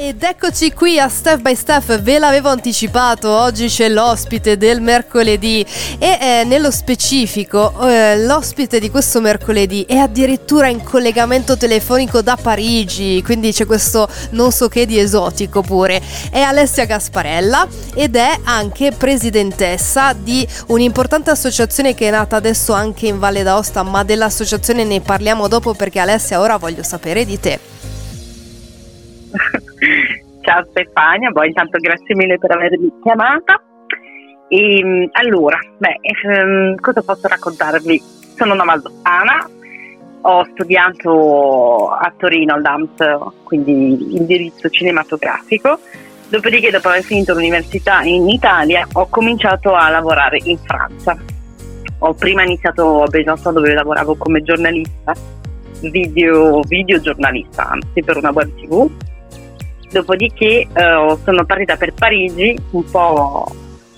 Ed eccoci qui a Step by Step, ve l'avevo anticipato, oggi c'è l'ospite del mercoledì e eh, nello specifico eh, l'ospite di questo mercoledì è addirittura in collegamento telefonico da Parigi, quindi c'è questo non so che di esotico pure. È Alessia Gasparella ed è anche presidentessa di un'importante associazione che è nata adesso anche in Valle d'Aosta, ma dell'associazione ne parliamo dopo perché Alessia ora voglio sapere di te. Ciao Stefania, poi intanto grazie mille per avermi chiamata. E, ehm, allora, beh, ehm, cosa posso raccontarvi? Sono una valdostana, ho studiato a Torino al DAMS, quindi indirizzo cinematografico. Dopodiché, dopo aver finito l'università in Italia, ho cominciato a lavorare in Francia. Ho prima iniziato a Besançon dove lavoravo come giornalista, video, video giornalista, anzi per una web tv Dopodiché eh, sono partita per Parigi un po'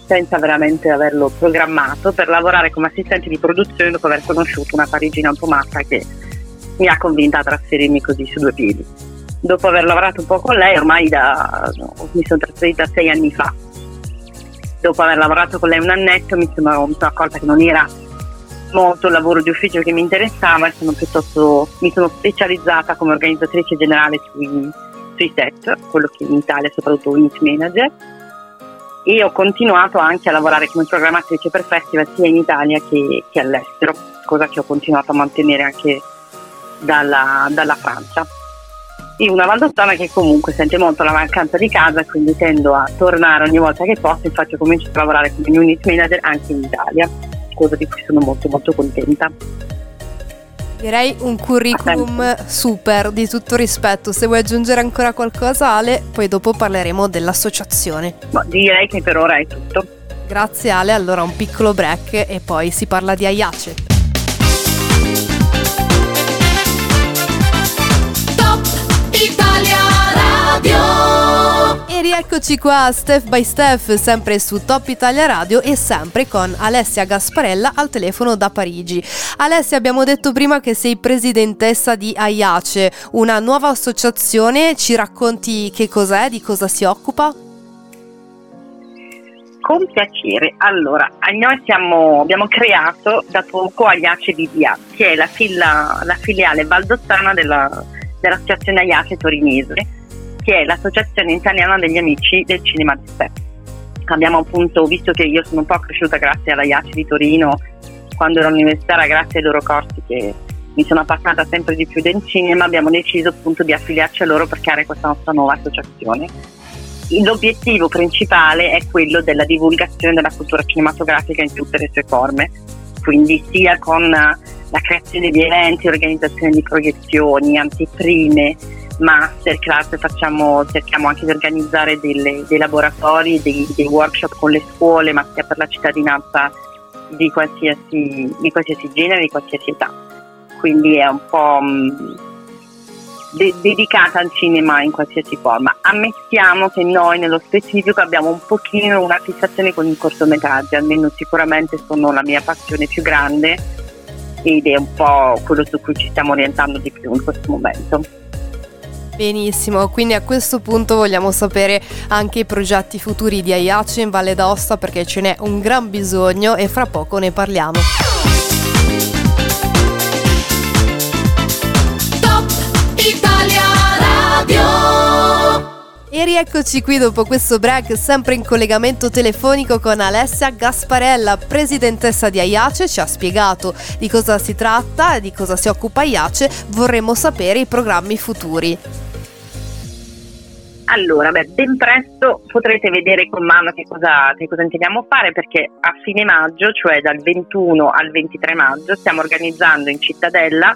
senza veramente averlo programmato per lavorare come assistente di produzione dopo aver conosciuto una parigina un po' matta che mi ha convinta a trasferirmi così su due piedi. Dopo aver lavorato un po' con lei, ormai da, mi sono trasferita sei anni fa. Dopo aver lavorato con lei un annetto mi sono, mi sono accorta che non era molto il lavoro di ufficio che mi interessava e mi sono specializzata come organizzatrice generale sui sui set, quello che in Italia è soprattutto Unit Manager e ho continuato anche a lavorare come programmatrice per festival sia in Italia che, che all'estero, cosa che ho continuato a mantenere anche dalla, dalla Francia. Io una valdostana che comunque sente molto la mancanza di casa, quindi tendo a tornare ogni volta che posso, infatti ho cominciato a lavorare come unit manager anche in Italia, cosa di cui sono molto molto contenta. Direi un curriculum super, di tutto rispetto. Se vuoi aggiungere ancora qualcosa, Ale, poi dopo parleremo dell'associazione. No, direi che per ora è tutto. Grazie Ale, allora un piccolo break e poi si parla di Aiace. Top Italia Radio e rieccoci qua Step by Step, sempre su Top Italia Radio e sempre con Alessia Gasparella al telefono da Parigi. Alessia, abbiamo detto prima che sei presidentessa di Aiace, una nuova associazione, ci racconti che cos'è, di cosa si occupa? Con piacere. Allora, noi siamo, abbiamo creato da poco Aiace BDA, che è la, fila, la filiale valdottana della, dell'associazione Aiace torinese che è l'Associazione Italiana degli Amici del Cinema di Sé. Abbiamo appunto visto che io sono un po' cresciuta grazie alla IACI di Torino, quando ero universitaria, grazie ai loro corsi che mi sono appassionata sempre di più del cinema, abbiamo deciso appunto di affiliarci a loro per creare questa nostra nuova associazione. L'obiettivo principale è quello della divulgazione della cultura cinematografica in tutte le sue forme, quindi sia con la creazione di eventi, organizzazione di proiezioni, anteprime, masterclass, facciamo, cerchiamo anche di organizzare delle, dei laboratori, dei, dei, workshop con le scuole, ma sia per la cittadinanza di qualsiasi, di qualsiasi genere, di qualsiasi età. Quindi è un po' mm, de- dedicata al cinema in qualsiasi forma. Ammettiamo che noi nello specifico abbiamo un pochino una fissazione con i cortometraggi, almeno sicuramente sono la mia passione più grande ed è un po' quello su cui ci stiamo orientando di più in questo momento. Benissimo, quindi a questo punto vogliamo sapere anche i progetti futuri di Aiace in Valle d'Aosta perché ce n'è un gran bisogno e fra poco ne parliamo. Top Italia Radio e rieccoci qui dopo questo break, sempre in collegamento telefonico con Alessia Gasparella, presidentessa di Aiace, ci ha spiegato di cosa si tratta e di cosa si occupa Aiace, vorremmo sapere i programmi futuri. Allora, beh, ben presto potrete vedere con mano che cosa, che cosa intendiamo fare perché a fine maggio, cioè dal 21 al 23 maggio, stiamo organizzando in Cittadella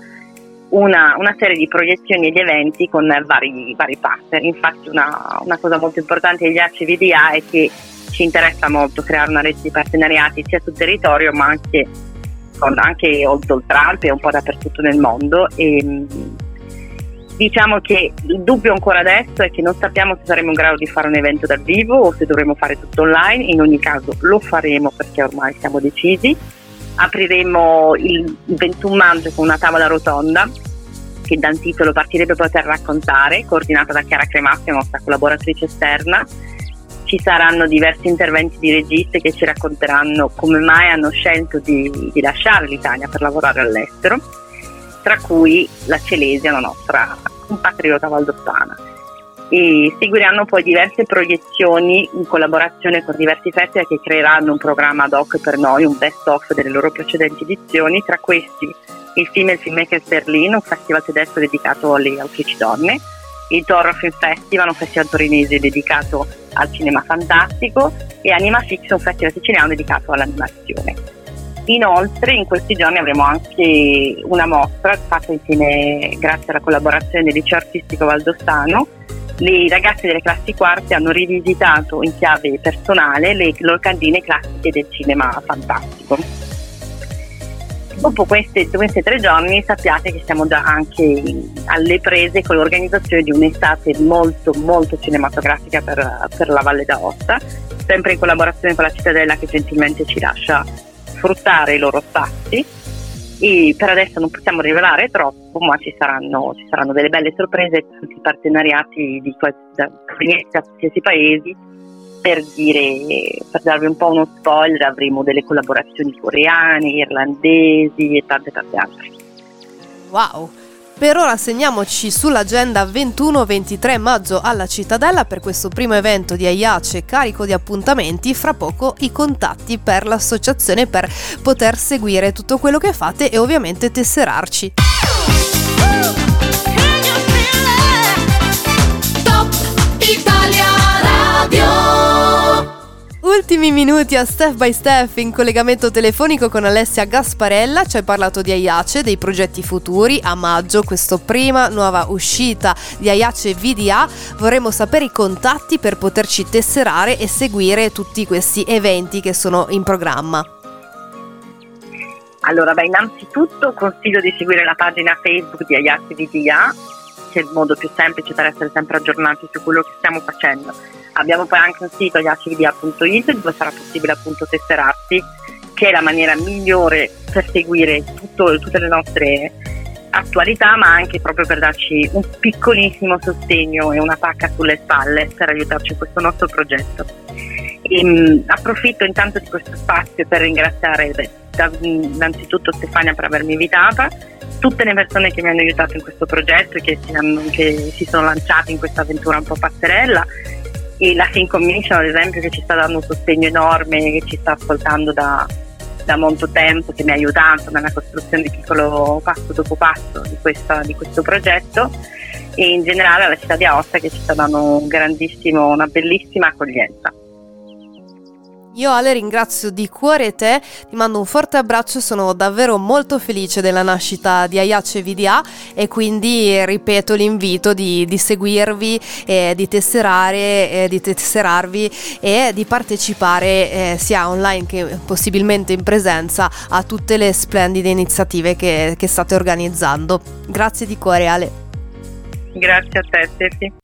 una, una serie di proiezioni e di eventi con vari, vari partner. Infatti una, una cosa molto importante degli HVDA è che ci interessa molto creare una rete di partenariati sia sul territorio ma anche, con, anche oltre Alpe e un po' dappertutto nel mondo. E, Diciamo che il dubbio ancora adesso è che non sappiamo se saremo in grado di fare un evento dal vivo o se dovremo fare tutto online, in ogni caso lo faremo perché ormai siamo decisi. Apriremo il 21 maggio con una tavola rotonda che dal titolo Partirebbe poter raccontare, coordinata da Chiara Cremassi, nostra collaboratrice esterna. Ci saranno diversi interventi di registe che ci racconteranno come mai hanno scelto di, di lasciare l'Italia per lavorare all'estero, tra cui la Celesia, la nostra compatriota valdottana. E seguiranno poi diverse proiezioni in collaborazione con diversi festival che creeranno un programma ad hoc per noi, un best of delle loro precedenti edizioni, tra questi il film Il Filmmakers Berlin, un festival tedesco dedicato alle autrici donne, il Toro Film Festival, un festival torinese dedicato al cinema fantastico. E Anima Fix, un festival siciliano dedicato all'animazione. Inoltre in questi giorni avremo anche una mostra fatta insieme grazie alla collaborazione del liceo artistico valdostano le ragazze delle classi quarte hanno rivisitato in chiave personale le locandine classiche del cinema fantastico. Dopo questi, questi tre giorni sappiate che siamo già anche alle prese con l'organizzazione di un'estate molto molto cinematografica per, per la Valle d'Aosta, sempre in collaborazione con la Cittadella che gentilmente ci lascia sfruttare i loro spazi e per adesso non possiamo rivelare troppo, ma ci saranno, ci saranno delle belle sorprese, tutti i partenariati di da qualsiasi paesi. Per, dire, per darvi un po' uno spoiler, avremo delle collaborazioni coreane, irlandesi e tante tante altre. Wow! Per ora segniamoci sull'agenda 21-23 maggio alla Cittadella per questo primo evento di Aiace carico di appuntamenti, fra poco i contatti per l'associazione per poter seguire tutto quello che fate e ovviamente tesserarci. Ultimi minuti a Step by Step in collegamento telefonico con Alessia Gasparella, ci hai parlato di Aiace, dei progetti futuri, a maggio questa prima nuova uscita di Aiace VDA, vorremmo sapere i contatti per poterci tesserare e seguire tutti questi eventi che sono in programma. Allora, beh, innanzitutto consiglio di seguire la pagina Facebook di Aiace VDA, che è il modo più semplice per essere sempre aggiornati su quello che stiamo facendo Abbiamo poi anche un sito yacvda.it dove sarà possibile appunto tesserarsi, che è la maniera migliore per seguire tutto, tutte le nostre attualità, ma anche proprio per darci un piccolissimo sostegno e una pacca sulle spalle per aiutarci in questo nostro progetto. E, ehm, approfitto intanto di questo spazio per ringraziare da, innanzitutto Stefania per avermi invitata, tutte le persone che mi hanno aiutato in questo progetto e che si, che si sono lanciate in questa avventura un po' passerella e la Film Commission ad esempio che ci sta dando un sostegno enorme, che ci sta ascoltando da, da molto tempo, che mi ha aiutato nella costruzione di piccolo passo dopo passo di, questa, di questo progetto e in generale alla città di Aosta che ci sta dando un una bellissima accoglienza. Io Ale ringrazio di cuore te, ti mando un forte abbraccio, sono davvero molto felice della nascita di Ayace VDA e quindi ripeto l'invito di, di seguirvi, eh, di tesserare, eh, di tesserarvi e di partecipare eh, sia online che possibilmente in presenza a tutte le splendide iniziative che, che state organizzando. Grazie di cuore Ale. Grazie a te Steffi.